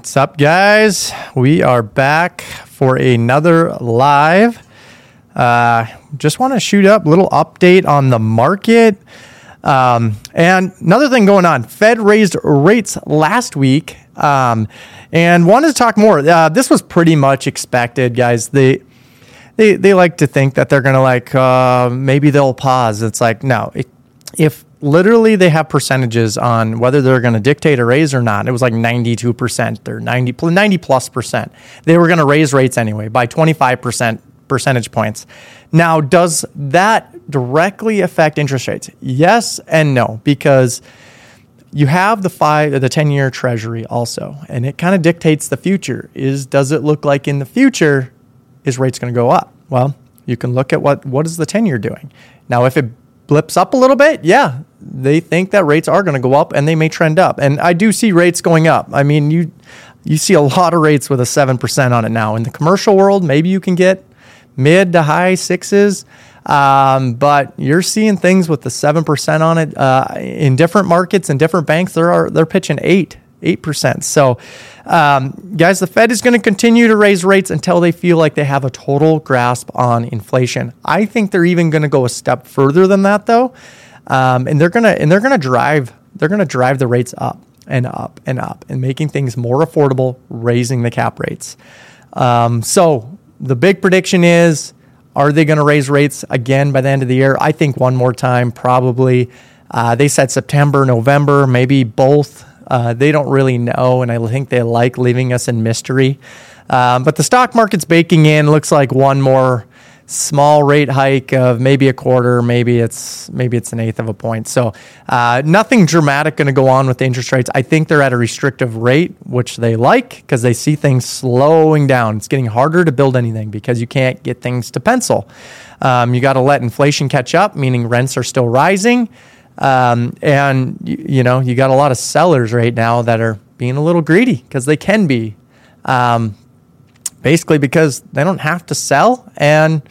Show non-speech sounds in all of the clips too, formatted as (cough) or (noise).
What's up, guys? We are back for another live. Uh, just want to shoot up a little update on the market. Um, and another thing going on Fed raised rates last week um, and wanted to talk more. Uh, this was pretty much expected, guys. They, they, they like to think that they're to like, uh, maybe they'll pause. It's like, no, if literally they have percentages on whether they're going to dictate a raise or not. It was like 92% or 90, 90 plus percent. They were going to raise rates anyway by 25% percentage points. Now, does that directly affect interest rates? Yes and no, because you have the five the 10 year treasury also, and it kind of dictates the future. Is does it look like in the future is rates going to go up? Well, you can look at what what is the 10 year doing. Now, if it blips up a little bit, yeah, they think that rates are going to go up and they may trend up. And I do see rates going up. I mean, you you see a lot of rates with a 7% on it now. In the commercial world, maybe you can get mid to high sixes. Um, but you're seeing things with the 7% on it uh, in different markets and different banks. They're, they're pitching 8 8%. So, um, guys, the Fed is going to continue to raise rates until they feel like they have a total grasp on inflation. I think they're even going to go a step further than that, though um, and they're gonna and they're gonna drive they're gonna drive the rates up and up and up and making things more affordable, raising the cap rates. Um, so the big prediction is, are they going to raise rates again by the end of the year? I think one more time, probably. Uh, they said September, November, maybe both. Uh, they don't really know, and I think they like leaving us in mystery. Um, but the stock market's baking in. Looks like one more small rate hike of maybe a quarter, maybe it's maybe it's an eighth of a point. So uh, nothing dramatic going to go on with the interest rates. I think they're at a restrictive rate, which they like because they see things slowing down. It's getting harder to build anything because you can't get things to pencil. Um, you got to let inflation catch up, meaning rents are still rising. Um, and you, you, know you got a lot of sellers right now that are being a little greedy because they can be. Um, basically because they don't have to sell and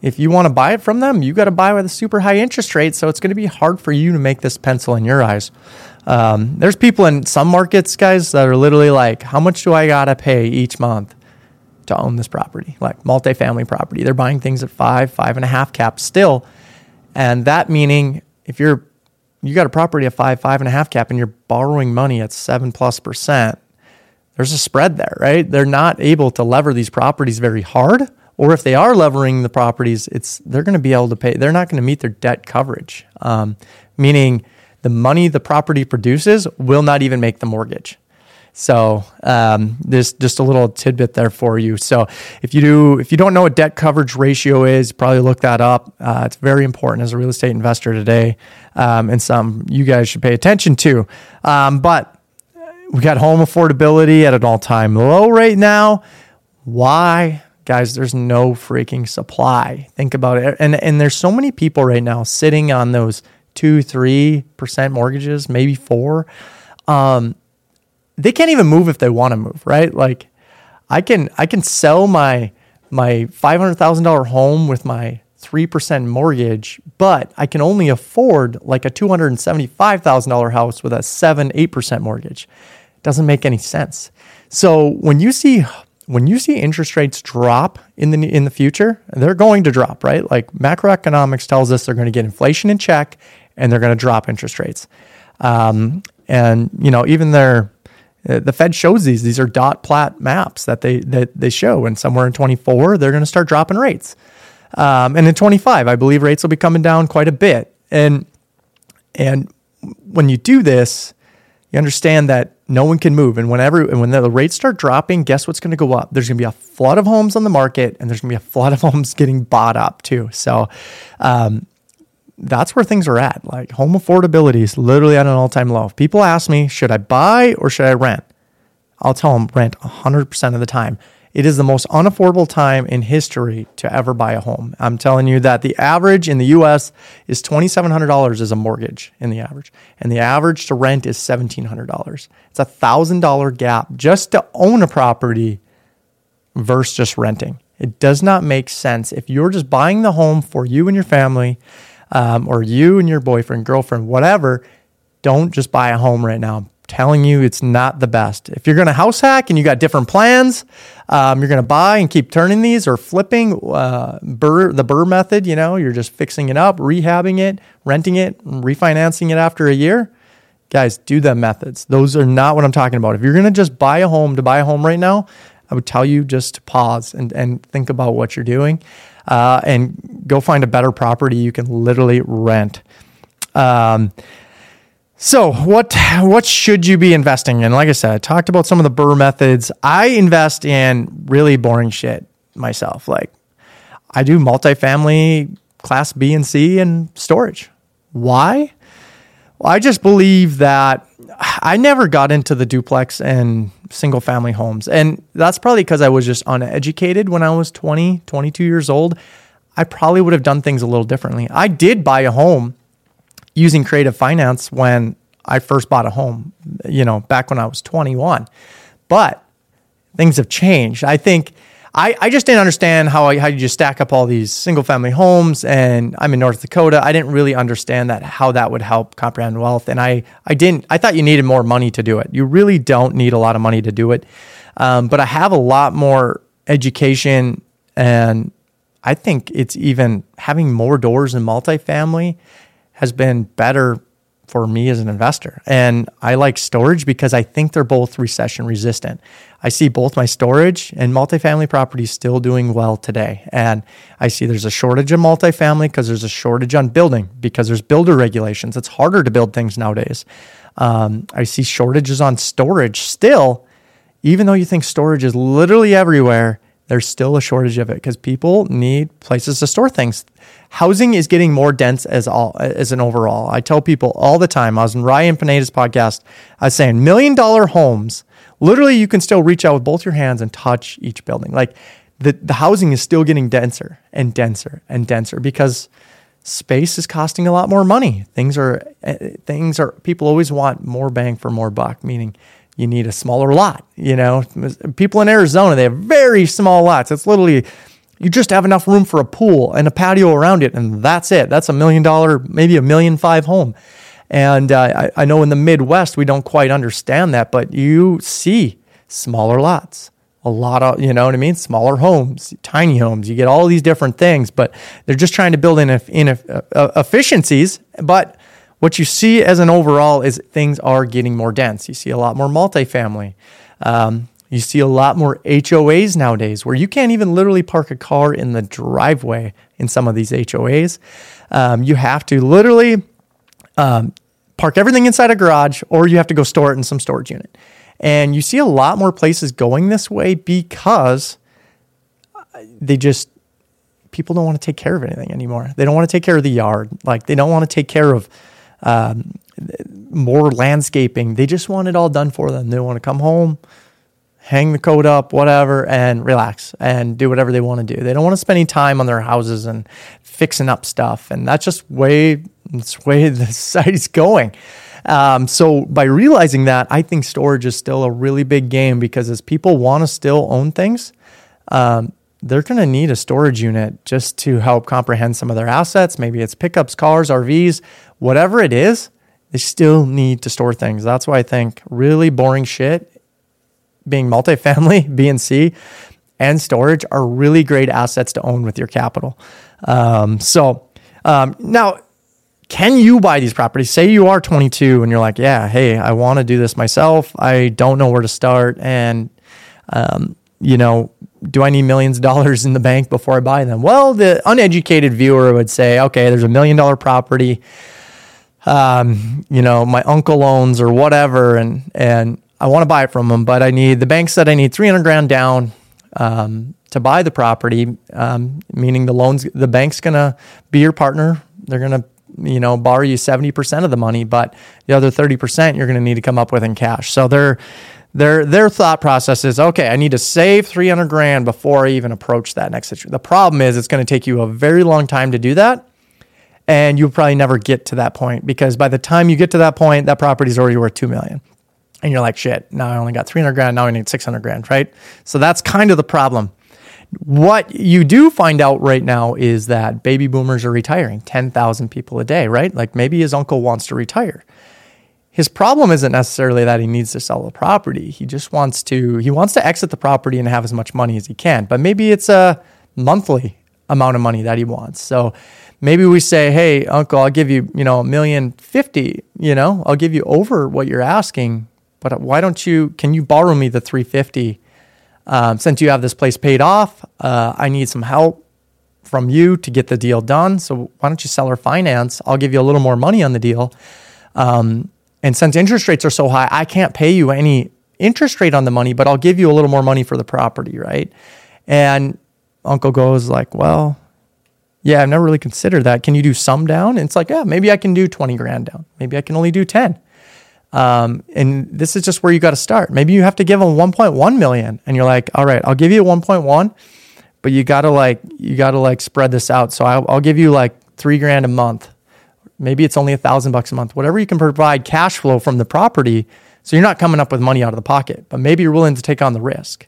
if you want to buy it from them, you got to buy with a super high interest rate. So it's going to be hard for you to make this pencil in your eyes. Um, there's people in some markets, guys, that are literally like, how much do I got to pay each month to own this property? Like multifamily property. They're buying things at five, five and a half cap still. And that meaning if you're, you got a property at five, five and a half cap and you're borrowing money at seven plus percent, there's a spread there, right? They're not able to lever these properties very hard. Or if they are levering the properties, it's they're going to be able to pay. They're not going to meet their debt coverage, um, meaning the money the property produces will not even make the mortgage. So um, this just a little tidbit there for you. So if you do, if you don't know what debt coverage ratio is, probably look that up. Uh, it's very important as a real estate investor today, um, and some you guys should pay attention to. Um, but we got home affordability at an all time low right now. Why? Guys, there's no freaking supply. Think about it. And, and there's so many people right now sitting on those two, three percent mortgages, maybe four. Um, they can't even move if they want to move, right? Like I can I can sell my my five hundred thousand dollar home with my 3% mortgage, but I can only afford like a $275,000 house with a 7 8% mortgage. Doesn't make any sense. So when you see when you see interest rates drop in the in the future, they're going to drop, right? Like macroeconomics tells us they're going to get inflation in check and they're going to drop interest rates. Um, and you know, even their the Fed shows these. These are dot plot maps that they that they show, and somewhere in 24 they're going to start dropping rates. Um, and in 25, I believe rates will be coming down quite a bit. And and when you do this, you understand that no one can move. And whenever and when the rates start dropping, guess what's going to go up? There's going to be a flood of homes on the market, and there's going to be a flood of (laughs) homes getting bought up too. So um, that's where things are at. Like home affordability is literally at an all time low. If people ask me, should I buy or should I rent? I'll tell them rent 100% of the time. It is the most unaffordable time in history to ever buy a home. I'm telling you that the average in the US is $2,700 as a mortgage in the average, and the average to rent is $1,700. It's a $1,000 gap just to own a property versus just renting. It does not make sense. If you're just buying the home for you and your family, um, or you and your boyfriend, girlfriend, whatever, don't just buy a home right now telling you it's not the best. If you're going to house hack and you got different plans, um, you're going to buy and keep turning these or flipping uh, BRRRR, the Burr method, you know, you're just fixing it up, rehabbing it, renting it, refinancing it after a year. Guys, do the methods. Those are not what I'm talking about. If you're going to just buy a home to buy a home right now, I would tell you just to pause and, and think about what you're doing uh, and go find a better property you can literally rent. Um, so what what should you be investing in? Like I said, I talked about some of the BRRRR methods. I invest in really boring shit myself. Like I do multifamily class B and C and storage. Why? Well, I just believe that I never got into the duplex and single family homes. And that's probably because I was just uneducated when I was 20, 22 years old. I probably would have done things a little differently. I did buy a home using creative finance when I first bought a home, you know, back when I was 21. But things have changed. I think I, I just didn't understand how, how you just stack up all these single family homes. And I'm in North Dakota. I didn't really understand that how that would help comprehend wealth. And I, I didn't, I thought you needed more money to do it. You really don't need a lot of money to do it. Um, but I have a lot more education and I think it's even having more doors in multifamily has been better for me as an investor. And I like storage because I think they're both recession resistant. I see both my storage and multifamily properties still doing well today. And I see there's a shortage of multifamily because there's a shortage on building because there's builder regulations. It's harder to build things nowadays. Um, I see shortages on storage still, even though you think storage is literally everywhere there's still a shortage of it because people need places to store things. Housing is getting more dense as all as an overall. I tell people all the time. I was in Ryan Pineda's podcast. I was saying million dollar homes. Literally, you can still reach out with both your hands and touch each building. Like the the housing is still getting denser and denser and denser because space is costing a lot more money. Things are eh, things are people always want more bang for more buck. Meaning you need a smaller lot. You know, people in Arizona, they have very small lots. It's literally, you just have enough room for a pool and a patio around it, and that's it. That's a million dollar, maybe a million five home. And uh, I, I know in the Midwest, we don't quite understand that, but you see smaller lots a lot of you know what I mean smaller homes tiny homes you get all these different things but they're just trying to build in, in uh, efficiencies but what you see as an overall is things are getting more dense. You see a lot more multifamily. Um, you see a lot more HOAs nowadays where you can't even literally park a car in the driveway in some of these HOAs. Um, you have to literally um, park everything inside a garage or you have to go store it in some storage unit. And you see a lot more places going this way because they just, people don't want to take care of anything anymore. They don't want to take care of the yard. Like they don't want to take care of um, more landscaping. They just want it all done for them. They want to come home, hang the coat up, whatever, and relax and do whatever they want to do. They don't want to spend any time on their houses and fixing up stuff. And that's just way that's way (laughs) the society's going. Um, so by realizing that, I think storage is still a really big game because as people want to still own things, um, they're going to need a storage unit just to help comprehend some of their assets. Maybe it's pickups, cars, RVs, whatever it is, they still need to store things. That's why I think really boring shit, being multifamily, (laughs) B and C, and storage are really great assets to own with your capital. Um, so um, now, can you buy these properties? Say you are 22 and you're like, yeah, hey, I want to do this myself. I don't know where to start, and um, you know, do I need millions of dollars in the bank before I buy them? Well, the uneducated viewer would say, okay, there's a million dollar property um, you know, my uncle owns or whatever, and and I want to buy it from him, but I need the bank said I need 300 grand down um, to buy the property, um, meaning the loans, the bank's gonna be your partner. They're gonna, you know, borrow you 70% of the money, but the other 30% you're gonna need to come up with in cash. So their their their thought process is okay. I need to save 300 grand before I even approach that next situation. The problem is it's going to take you a very long time to do that and you'll probably never get to that point because by the time you get to that point, that property is already worth two million. And you're like, shit, now I only got 300 grand, now I need 600 grand, right? So that's kind of the problem. What you do find out right now is that baby boomers are retiring 10,000 people a day, right? Like maybe his uncle wants to retire. his problem isn't necessarily that he needs to sell the property. He just wants to he wants to exit the property and have as much money as he can. But maybe it's a monthly amount of money that he wants. So maybe we say, "Hey, uncle, I'll give you, you know, a million fifty, you know, I'll give you over what you're asking, but why don't you can you borrow me the 350 um, since you have this place paid off? Uh, I need some help from you to get the deal done. So why don't you sell or finance? I'll give you a little more money on the deal. Um, and since interest rates are so high, I can't pay you any interest rate on the money, but I'll give you a little more money for the property, right? And uncle goes like, well, yeah, I've never really considered that. Can you do some down? And it's like, yeah, maybe I can do 20 grand down. Maybe I can only do 10. Um, and this is just where you got to start. Maybe you have to give them 1.1 million and you're like, all right, I'll give you 1.1 but you gotta like you gotta like spread this out. So I'll, I'll give you like three grand a month. Maybe it's only a thousand bucks a month. Whatever you can provide cash flow from the property, so you're not coming up with money out of the pocket, but maybe you're willing to take on the risk.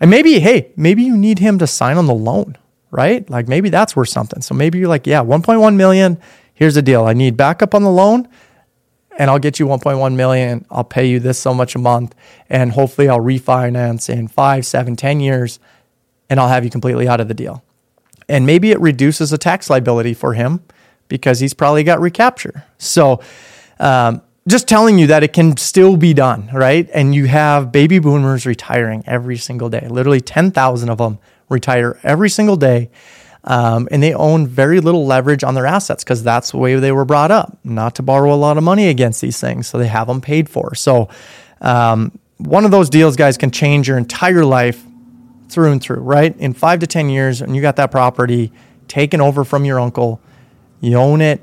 And maybe, hey, maybe you need him to sign on the loan, right? Like maybe that's worth something. So maybe you're like, yeah, 1.1 million. Here's the deal. I need backup on the loan and I'll get you 1.1 million. I'll pay you this so much a month. And hopefully I'll refinance in five, seven, ten years and I'll have you completely out of the deal. And maybe it reduces a tax liability for him because he's probably got recapture. So, um, just telling you that it can still be done, right? And you have baby boomers retiring every single day. Literally 10,000 of them retire every single day. Um, and they own very little leverage on their assets because that's the way they were brought up, not to borrow a lot of money against these things. So they have them paid for. So, um, one of those deals, guys, can change your entire life through and through, right? In five to 10 years, and you got that property taken over from your uncle, you own it,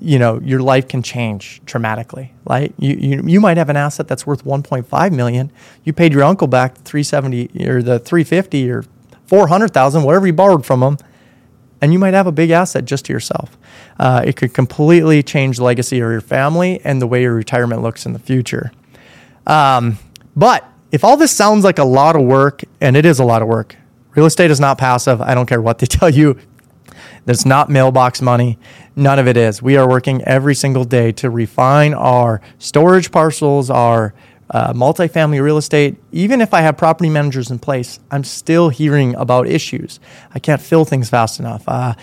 you know, your life can change dramatically, right? You, you, you might have an asset that's worth 1.5 million. You paid your uncle back 370 or the 350 or 400,000, whatever you borrowed from them, and you might have a big asset just to yourself. Uh, it could completely change the legacy of your family and the way your retirement looks in the future. Um, but if all this sounds like a lot of work, and it is a lot of work, real estate is not passive. I don't care what they (laughs) tell you. There's not mailbox money. None of it is. We are working every single day to refine our storage parcels, our uh, multifamily real estate. Even if I have property managers in place, I'm still hearing about issues. I can't fill things fast enough. Uh,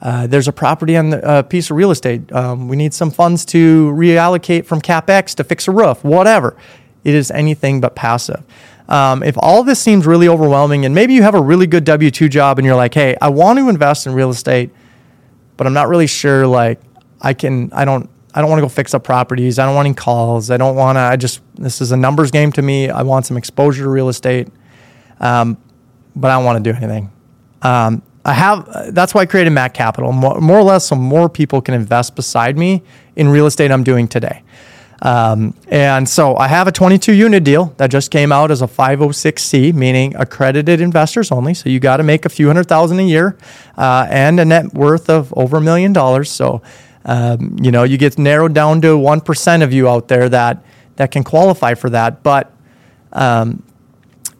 uh, there's a property on a uh, piece of real estate. Um, we need some funds to reallocate from capex to fix a roof, whatever. It is anything but passive. Um, if all this seems really overwhelming, and maybe you have a really good W 2 job and you're like, hey, I want to invest in real estate, but I'm not really sure, like, I can, I don't, I don't want to go fix up properties. I don't want any calls. I don't want to, I just, this is a numbers game to me. I want some exposure to real estate, um, but I don't want to do anything. Um, I have, that's why I created MAK Capital, more, more or less, so more people can invest beside me in real estate I'm doing today. Um, and so I have a 22 unit deal that just came out as a 506C, meaning accredited investors only. So you got to make a few hundred thousand a year uh, and a net worth of over a million dollars. So, um, you know, you get narrowed down to 1% of you out there that, that can qualify for that. But um,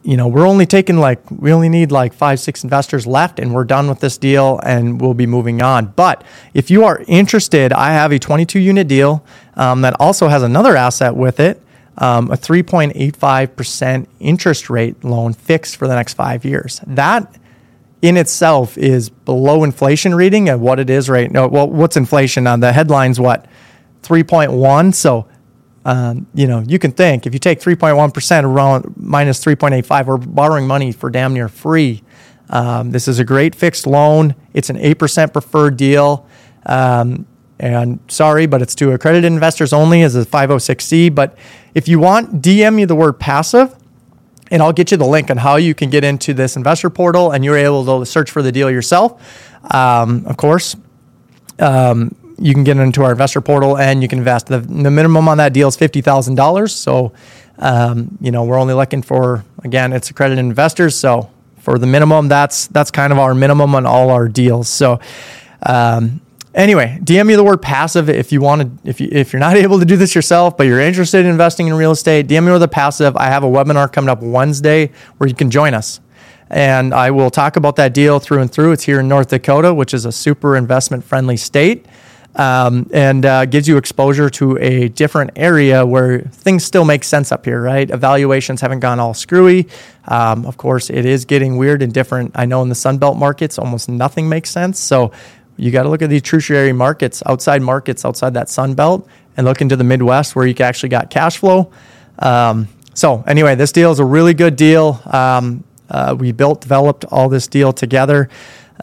you know, we're only taking like, we only need like five, six investors left and we're done with this deal and we'll be moving on. But if you are interested, I have a 22 unit deal um, that also has another asset with it. Um, a 3.85% interest rate loan fixed for the next five years. That in itself is below inflation reading of what it is right now. Well, what's inflation on the headlines? What 3.1? So um, you know, you can think if you take 3.1% around minus 3.85, we're borrowing money for damn near free. Um, this is a great fixed loan. It's an 8% preferred deal. Um, and sorry, but it's to accredited investors only as a 506C. But if you want, DM me the word passive and I'll get you the link on how you can get into this investor portal and you're able to search for the deal yourself. Um, of course, um, you can get into our investor portal and you can invest. The, the minimum on that deal is fifty thousand dollars. So, um, you know, we're only looking for again, it's accredited investors. So for the minimum, that's that's kind of our minimum on all our deals. So. Um, anyway, DM me the word passive if you want to. If you if you're not (laughs) able to do this yourself, but you're interested in investing in real estate, DM me the passive. I have a webinar coming up Wednesday where you can join us, and I will talk about that deal through and through. It's here in North Dakota, which is a super investment friendly state. um, and uh, gives you exposure to a different area where things still make sense up here, right? Evaluations haven't gone all screwy. Um, of course, it is getting weird and different. I know in the Sunbelt markets, almost nothing makes sense. So you got to look at these tertiary markets, outside markets, outside that Sun Belt, and look into the Midwest where you actually got cash flow. Um, so anyway, this deal is a really good deal. Um, uh, we built, developed all this deal together.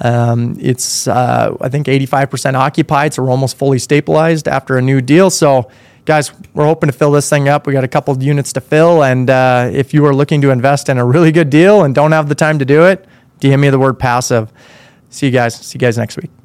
Um, it's, uh, I think, 85% occupied, so we're almost fully stabilized after a new deal. So, guys, we're hoping to fill this thing up. We got a couple of units to fill, and uh, if you are looking to invest in a really good deal and don't have the time to do it, DM me the word passive. See you guys. See you guys next week.